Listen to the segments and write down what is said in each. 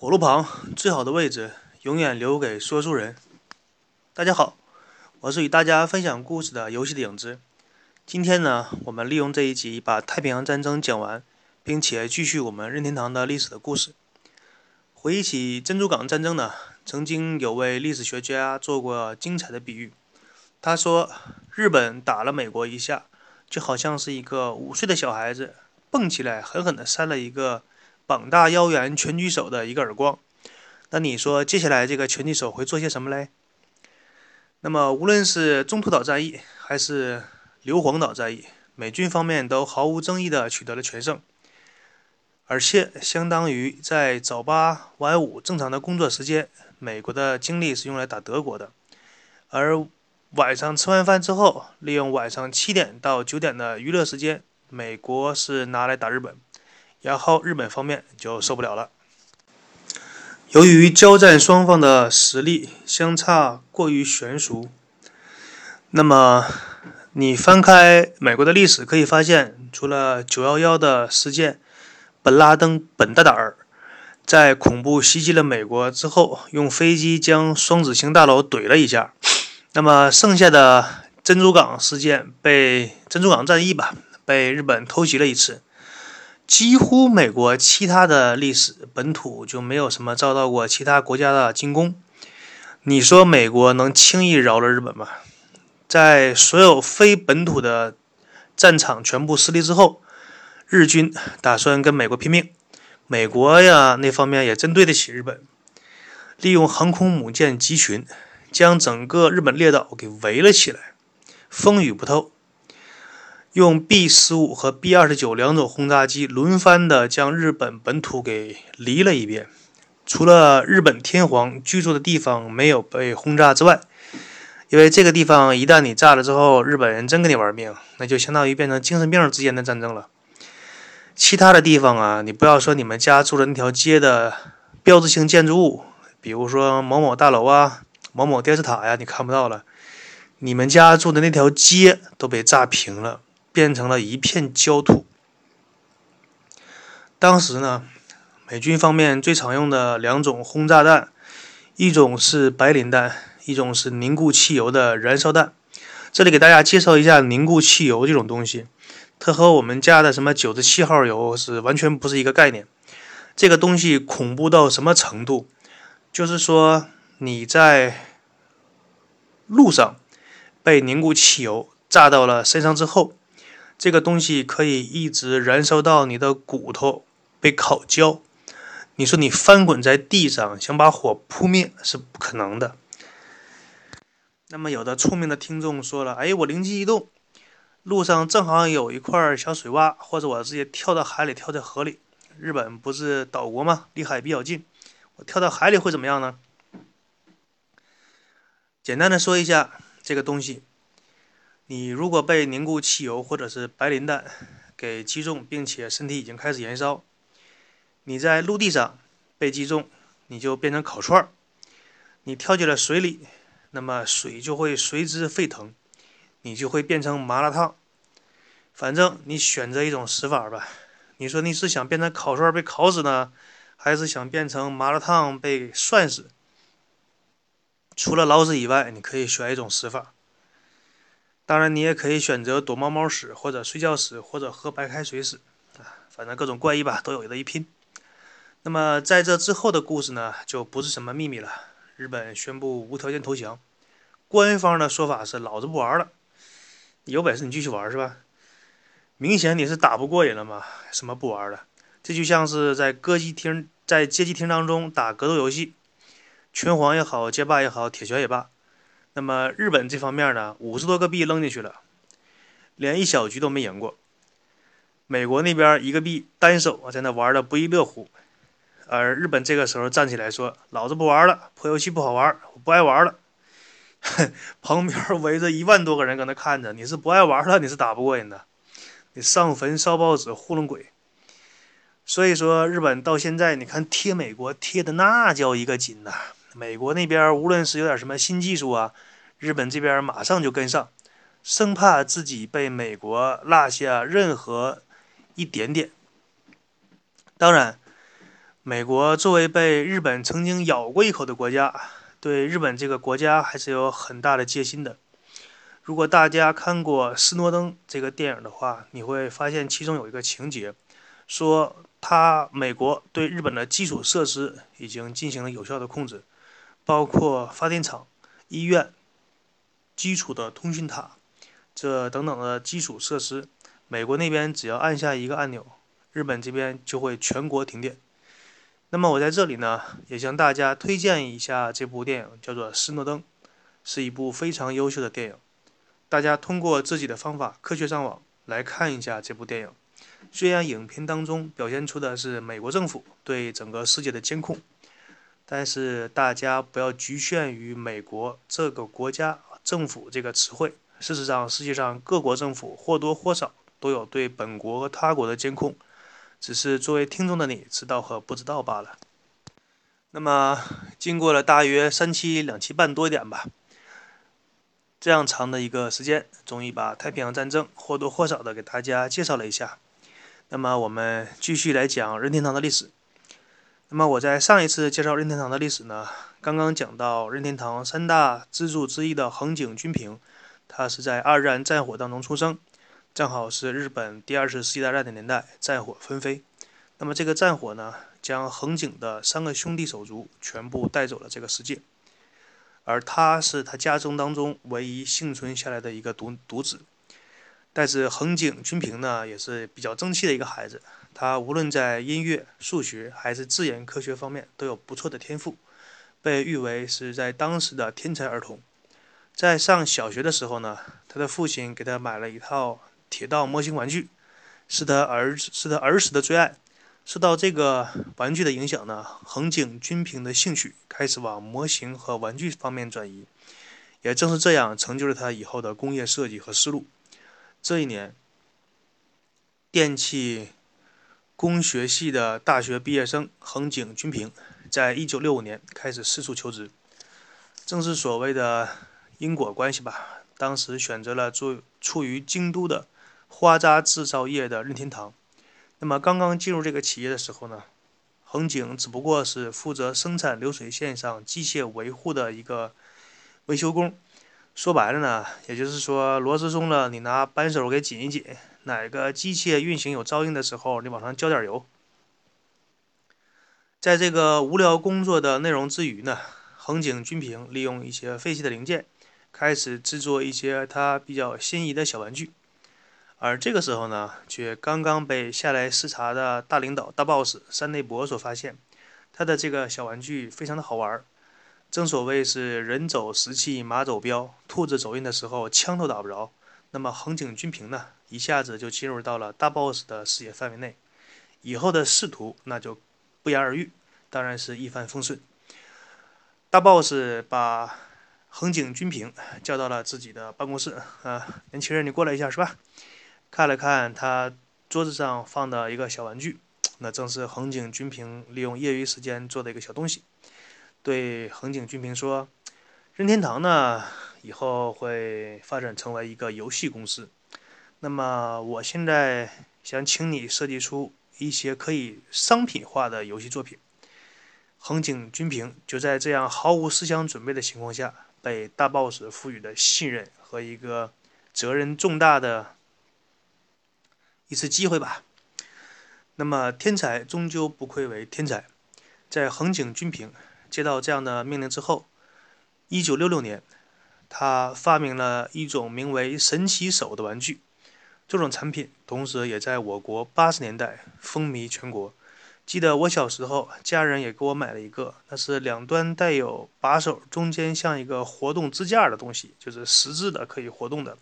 火炉旁最好的位置永远留给说书人。大家好，我是与大家分享故事的游戏的影子。今天呢，我们利用这一集把太平洋战争讲完，并且继续我们任天堂的历史的故事。回忆起珍珠港战争呢，曾经有位历史学家做过精彩的比喻。他说，日本打了美国一下，就好像是一个五岁的小孩子蹦起来，狠狠地扇了一个。膀大腰圆拳击手的一个耳光，那你说接下来这个拳击手会做些什么嘞？那么无论是中途岛战役还是硫磺岛战役，美军方面都毫无争议地取得了全胜，而且相当于在早八晚五正常的工作时间，美国的精力是用来打德国的，而晚上吃完饭之后，利用晚上七点到九点的娱乐时间，美国是拿来打日本。然后日本方面就受不了了。由于交战双方的实力相差过于悬殊，那么你翻开美国的历史，可以发现，除了九幺幺的事件，本拉登本大胆儿在恐怖袭击了美国之后，用飞机将双子星大楼怼了一下。那么剩下的珍珠港事件被珍珠港战役吧，被日本偷袭了一次。几乎美国其他的历史本土就没有什么遭到过其他国家的进攻。你说美国能轻易饶了日本吗？在所有非本土的战场全部失利之后，日军打算跟美国拼命。美国呀，那方面也真对得起日本，利用航空母舰集群将整个日本列岛给围了起来，风雨不透。用 B 十五和 B 二十九两种轰炸机轮番的将日本本土给离了一遍，除了日本天皇居住的地方没有被轰炸之外，因为这个地方一旦你炸了之后，日本人真跟你玩命，那就相当于变成精神病之间的战争了。其他的地方啊，你不要说你们家住的那条街的标志性建筑物，比如说某某大楼啊、某某电视塔呀，你看不到了，你们家住的那条街都被炸平了。变成了一片焦土。当时呢，美军方面最常用的两种轰炸弹，一种是白磷弹，一种是凝固汽油的燃烧弹。这里给大家介绍一下凝固汽油这种东西，它和我们家的什么九十七号油是完全不是一个概念。这个东西恐怖到什么程度？就是说你在路上被凝固汽油炸到了身上之后。这个东西可以一直燃烧到你的骨头被烤焦，你说你翻滚在地上想把火扑灭是不可能的。那么有的聪明的听众说了：“哎，我灵机一动，路上正好有一块小水洼，或者我直接跳到海里，跳在河里。日本不是岛国吗？离海比较近，我跳到海里会怎么样呢？”简单的说一下这个东西。你如果被凝固汽油或者是白磷弹给击中，并且身体已经开始燃烧，你在陆地上被击中，你就变成烤串儿；你跳进了水里，那么水就会随之沸腾，你就会变成麻辣烫。反正你选择一种死法吧。你说你是想变成烤串被烤死呢，还是想变成麻辣烫被涮死？除了老死以外，你可以选一种死法。当然，你也可以选择躲猫猫屎，或者睡觉屎，或者喝白开水屎，啊，反正各种怪异吧，都有的一拼。那么在这之后的故事呢，就不是什么秘密了。日本宣布无条件投降，官方的说法是老子不玩了，有本事你继续玩是吧？明显你是打不过人了嘛？什么不玩了？这就像是在歌姬厅、在街机厅当中打格斗游戏，拳皇也好，街霸也好，铁拳也罢。那么日本这方面呢，五十多个币扔进去了，连一小局都没赢过。美国那边一个币单手啊在那玩的不亦乐乎，而日本这个时候站起来说：“老子不玩了，破游戏不好玩，我不爱玩了。”旁边围着一万多个人搁那看着，你是不爱玩了，你是打不过人的，你上坟烧报纸糊弄鬼。所以说，日本到现在你看贴美国贴的那叫一个紧呐。美国那边无论是有点什么新技术啊。日本这边马上就跟上，生怕自己被美国落下任何一点点。当然，美国作为被日本曾经咬过一口的国家，对日本这个国家还是有很大的戒心的。如果大家看过《斯诺登》这个电影的话，你会发现其中有一个情节，说他美国对日本的基础设施已经进行了有效的控制，包括发电厂、医院、基础的通讯塔，这等等的基础设施，美国那边只要按下一个按钮，日本这边就会全国停电。那么我在这里呢，也向大家推荐一下这部电影，叫做《斯诺登》，是一部非常优秀的电影。大家通过自己的方法科学上网来看一下这部电影。虽然影片当中表现出的是美国政府对整个世界的监控，但是大家不要局限于美国这个国家政府这个词汇。事实上，世界上各国政府或多或少都有对本国和他国的监控，只是作为听众的你知道和不知道罢了。那么，经过了大约三期、两期半多一点吧。这样长的一个时间，终于把太平洋战争或多或少的给大家介绍了一下。那么我们继续来讲任天堂的历史。那么我在上一次介绍任天堂的历史呢，刚刚讲到任天堂三大支柱之一的横井军平，他是在二战战火当中出生，正好是日本第二次世界大战的年代，战火纷飞。那么这个战火呢，将横井的三个兄弟手足全部带走了这个世界。而他是他家中当中唯一幸存下来的一个独独子，但是横井军平呢也是比较争气的一个孩子，他无论在音乐、数学还是自然科学方面都有不错的天赋，被誉为是在当时的天才儿童。在上小学的时候呢，他的父亲给他买了一套铁道模型玩具，是他儿是他儿时的最爱。受到这个玩具的影响呢，横井军平的兴趣开始往模型和玩具方面转移。也正是这样，成就了他以后的工业设计和思路。这一年，电气工学系的大学毕业生横井军平，在一九六五年开始四处求职。正是所谓的因果关系吧，当时选择了住处于京都的花扎制造业的任天堂。那么刚刚进入这个企业的时候呢，横井只不过是负责生产流水线上机械维护的一个维修工。说白了呢，也就是说螺丝松了，你拿扳手给紧一紧；哪个机械运行有噪音的时候，你往上浇点油。在这个无聊工作的内容之余呢，横井军平利用一些废弃的零件，开始制作一些他比较心仪的小玩具。而这个时候呢，却刚刚被下来视察的大领导大 boss 山内博所发现，他的这个小玩具非常的好玩。正所谓是人走石器，马走镖，兔子走运的时候枪都打不着。那么横井军平呢，一下子就进入到了大 boss 的视野范围内，以后的仕途那就不言而喻，当然是一帆风顺。大 boss 把横井军平叫到了自己的办公室，啊，年轻人，你过来一下，是吧？看了看他桌子上放的一个小玩具，那正是横井军平利用业余时间做的一个小东西。对横井军平说：“任天堂呢，以后会发展成为一个游戏公司。那么，我现在想请你设计出一些可以商品化的游戏作品。”横井军平就在这样毫无思想准备的情况下，被大 boss 赋予的信任和一个责任重大的。一次机会吧。那么，天才终究不愧为天才。在横井军平接到这样的命令之后，一九六六年，他发明了一种名为“神奇手”的玩具。这种产品同时也在我国八十年代风靡全国。记得我小时候，家人也给我买了一个，那是两端带有把手，中间像一个活动支架的东西，就是十字的可以活动的。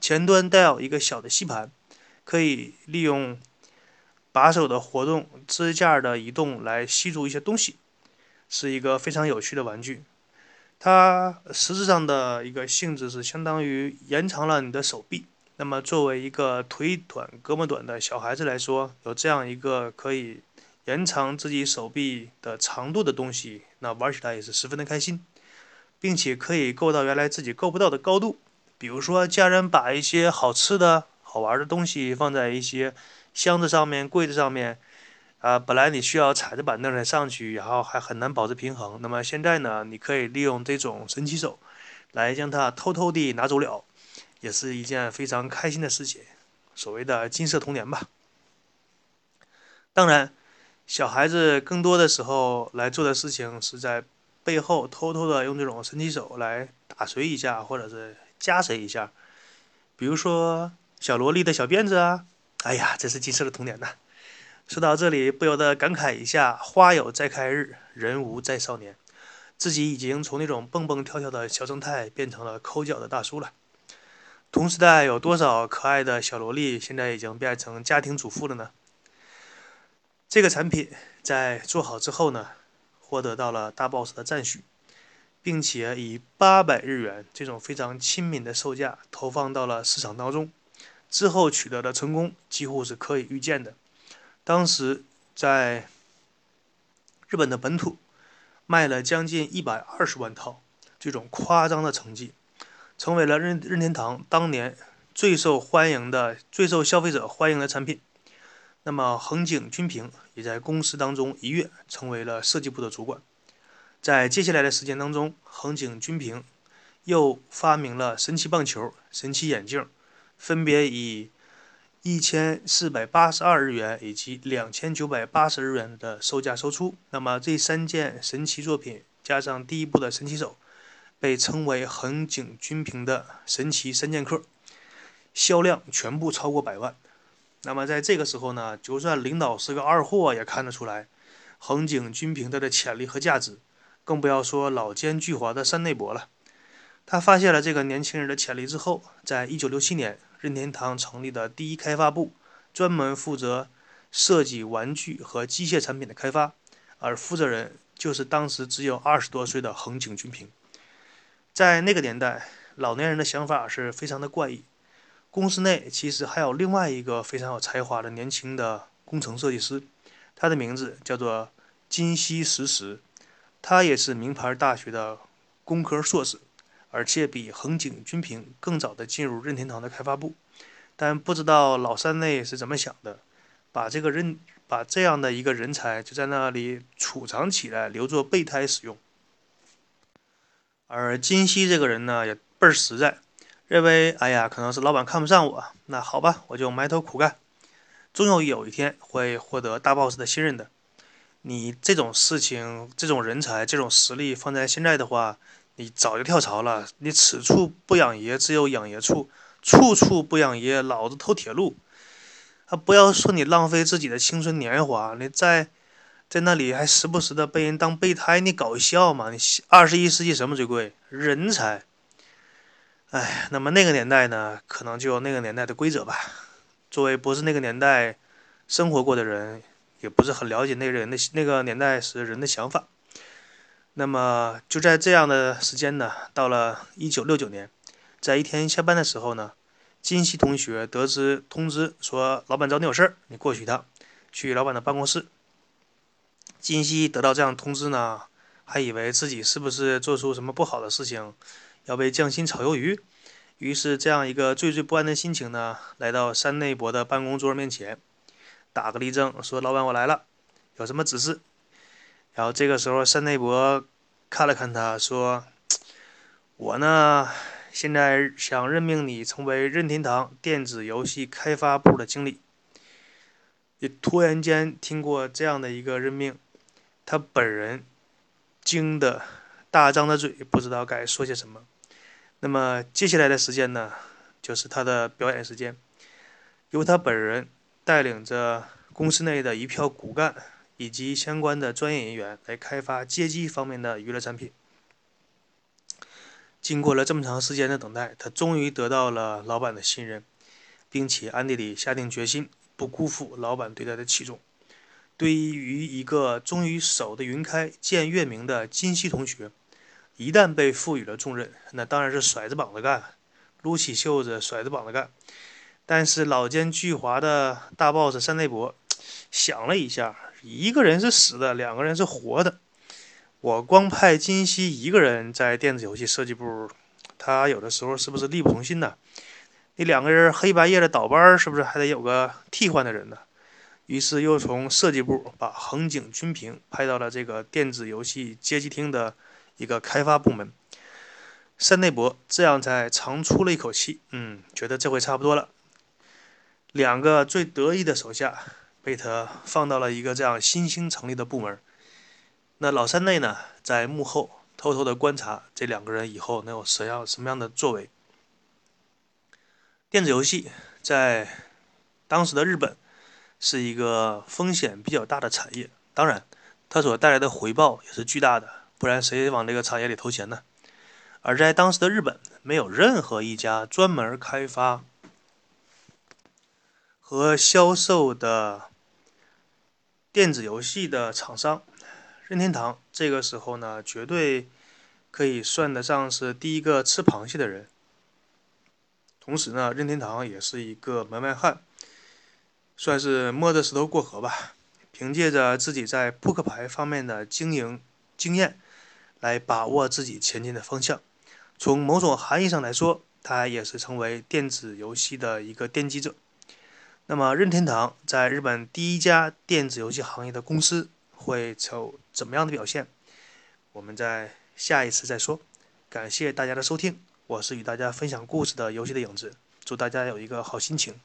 前端带有一个小的吸盘。可以利用把手的活动、支架的移动来吸住一些东西，是一个非常有趣的玩具。它实质上的一个性质是相当于延长了你的手臂。那么，作为一个腿短、胳膊短的小孩子来说，有这样一个可以延长自己手臂的长度的东西，那玩起来也是十分的开心，并且可以够到原来自己够不到的高度。比如说，家人把一些好吃的。好玩的东西放在一些箱子上面、柜子上面，啊，本来你需要踩着板凳才上去，然后还很难保持平衡。那么现在呢，你可以利用这种神奇手，来将它偷偷地拿走了，也是一件非常开心的事情。所谓的金色童年吧。当然，小孩子更多的时候来做的事情是在背后偷偷的用这种神奇手来打谁一下，或者是夹谁一下。比如说小萝莉的小辫子啊，哎呀，这是金色的童年呐。说到这里，不由得感慨一下：“花有再开日，人无再少年。”自己已经从那种蹦蹦跳跳的小正太变成了抠脚的大叔了。同时代有多少可爱的小萝莉，现在已经变成家庭主妇了呢？这个产品在做好之后呢，获得到了大 boss 的赞许，并且以八百日元这种非常亲民的售价投放到了市场当中，之后取得的成功几乎是可以预见的。当时在日本的本土卖了将近一百二十万套，这种夸张的成绩，成为了任任天堂当年最受欢迎的、最受消费者欢迎的产品。那么横井军平也在公司当中一跃成为了设计部的主管。在接下来的时间当中，横井军平又发明了神奇棒球、神奇眼镜，分别以。一千四百八十二日元以及两千九百八十日元的售价售出。那么这三件神奇作品加上第一部的神奇手，被称为横井军平的神奇三剑客，销量全部超过百万。那么在这个时候呢，就算领导是个二货，也看得出来横井军平他的潜力和价值。更不要说老奸巨猾的山内博了。他发现了这个年轻人的潜力之后，在一九六七年。任天堂成立的第一开发部，专门负责设计玩具和机械产品的开发，而负责人就是当时只有二十多岁的横井军平。在那个年代，老年人的想法是非常的怪异。公司内其实还有另外一个非常有才华的年轻的工程设计师，他的名字叫做金西实实，他也是名牌大学的工科硕士。而且比横井军平更早的进入任天堂的开发部，但不知道老三内是怎么想的，把这个任把这样的一个人才就在那里储藏起来，留作备胎使用。而金熙这个人呢，也倍儿实在，认为哎呀，可能是老板看不上我，那好吧，我就埋头苦干，终有有一天会获得大 boss 的信任的。你这种事情，这种人才，这种实力放在现在的话。你早就跳槽了。你此处不养爷，只有养爷处；处处不养爷，老子偷铁路。啊，不要说你浪费自己的青春年华，你在在那里还时不时的被人当备胎，你搞笑吗？你二十一世纪什么最贵？人才。哎，那么那个年代呢，可能就有那个年代的规则吧。作为不是那个年代生活过的人，也不是很了解那人的那个年代时人的想法。那么就在这样的时间呢，到了一九六九年，在一天下班的时候呢，金熙同学得知通知说老板找你有事儿，你过去一趟，去老板的办公室。金熙得到这样通知呢，还以为自己是不是做出什么不好的事情，要被降薪炒鱿鱼，于是这样一个惴惴不安的心情呢，来到山内博的办公桌面前，打个立正说：“老板，我来了，有什么指示？”然后这个时候，山内博看了看他，说：“我呢，现在想任命你成为任天堂电子游戏开发部的经理。”也突然间听过这样的一个任命，他本人惊得大张着嘴，不知道该说些什么。那么接下来的时间呢，就是他的表演时间，由他本人带领着公司内的一票骨干。以及相关的专业人员来开发街机方面的娱乐产品。经过了这么长时间的等待，他终于得到了老板的信任，并且暗地里下定决心不辜负老板对他的器重。对于一个终于守得云开见月明的金熙同学，一旦被赋予了重任，那当然是甩着膀子干，撸起袖子甩着膀子干。但是老奸巨猾的大 boss 山内博想了一下。一个人是死的，两个人是活的。我光派金熙一个人在电子游戏设计部，他有的时候是不是力不从心呢？你两个人黑白夜的倒班，是不是还得有个替换的人呢？于是又从设计部把横井军平派到了这个电子游戏街机厅的一个开发部门。山内博这样才长出了一口气，嗯，觉得这回差不多了。两个最得意的手下被他放到了一个这样新兴成立的部门。那老山内呢，在幕后偷偷的观察这两个人以后能有什样什么样的作为。电子游戏在当时的日本是一个风险比较大的产业，当然，它所带来的回报也是巨大的，不然谁往这个产业里投钱呢？而在当时的日本，没有任何一家专门开发和销售的电子游戏的厂商。任天堂这个时候呢，绝对可以算得上是第一个吃螃蟹的人。同时呢，任天堂也是一个门外汉，算是摸着石头过河吧。凭借着自己在扑克牌方面的经营经验，来把握自己前进的方向。从某种含义上来说，他也是成为电子游戏的一个奠基者。那么，任天堂在日本第一家电子游戏行业的公司会有怎么样的表现？我们在下一次再说。感谢大家的收听，我是与大家分享故事的游戏的影子。祝大家有一个好心情。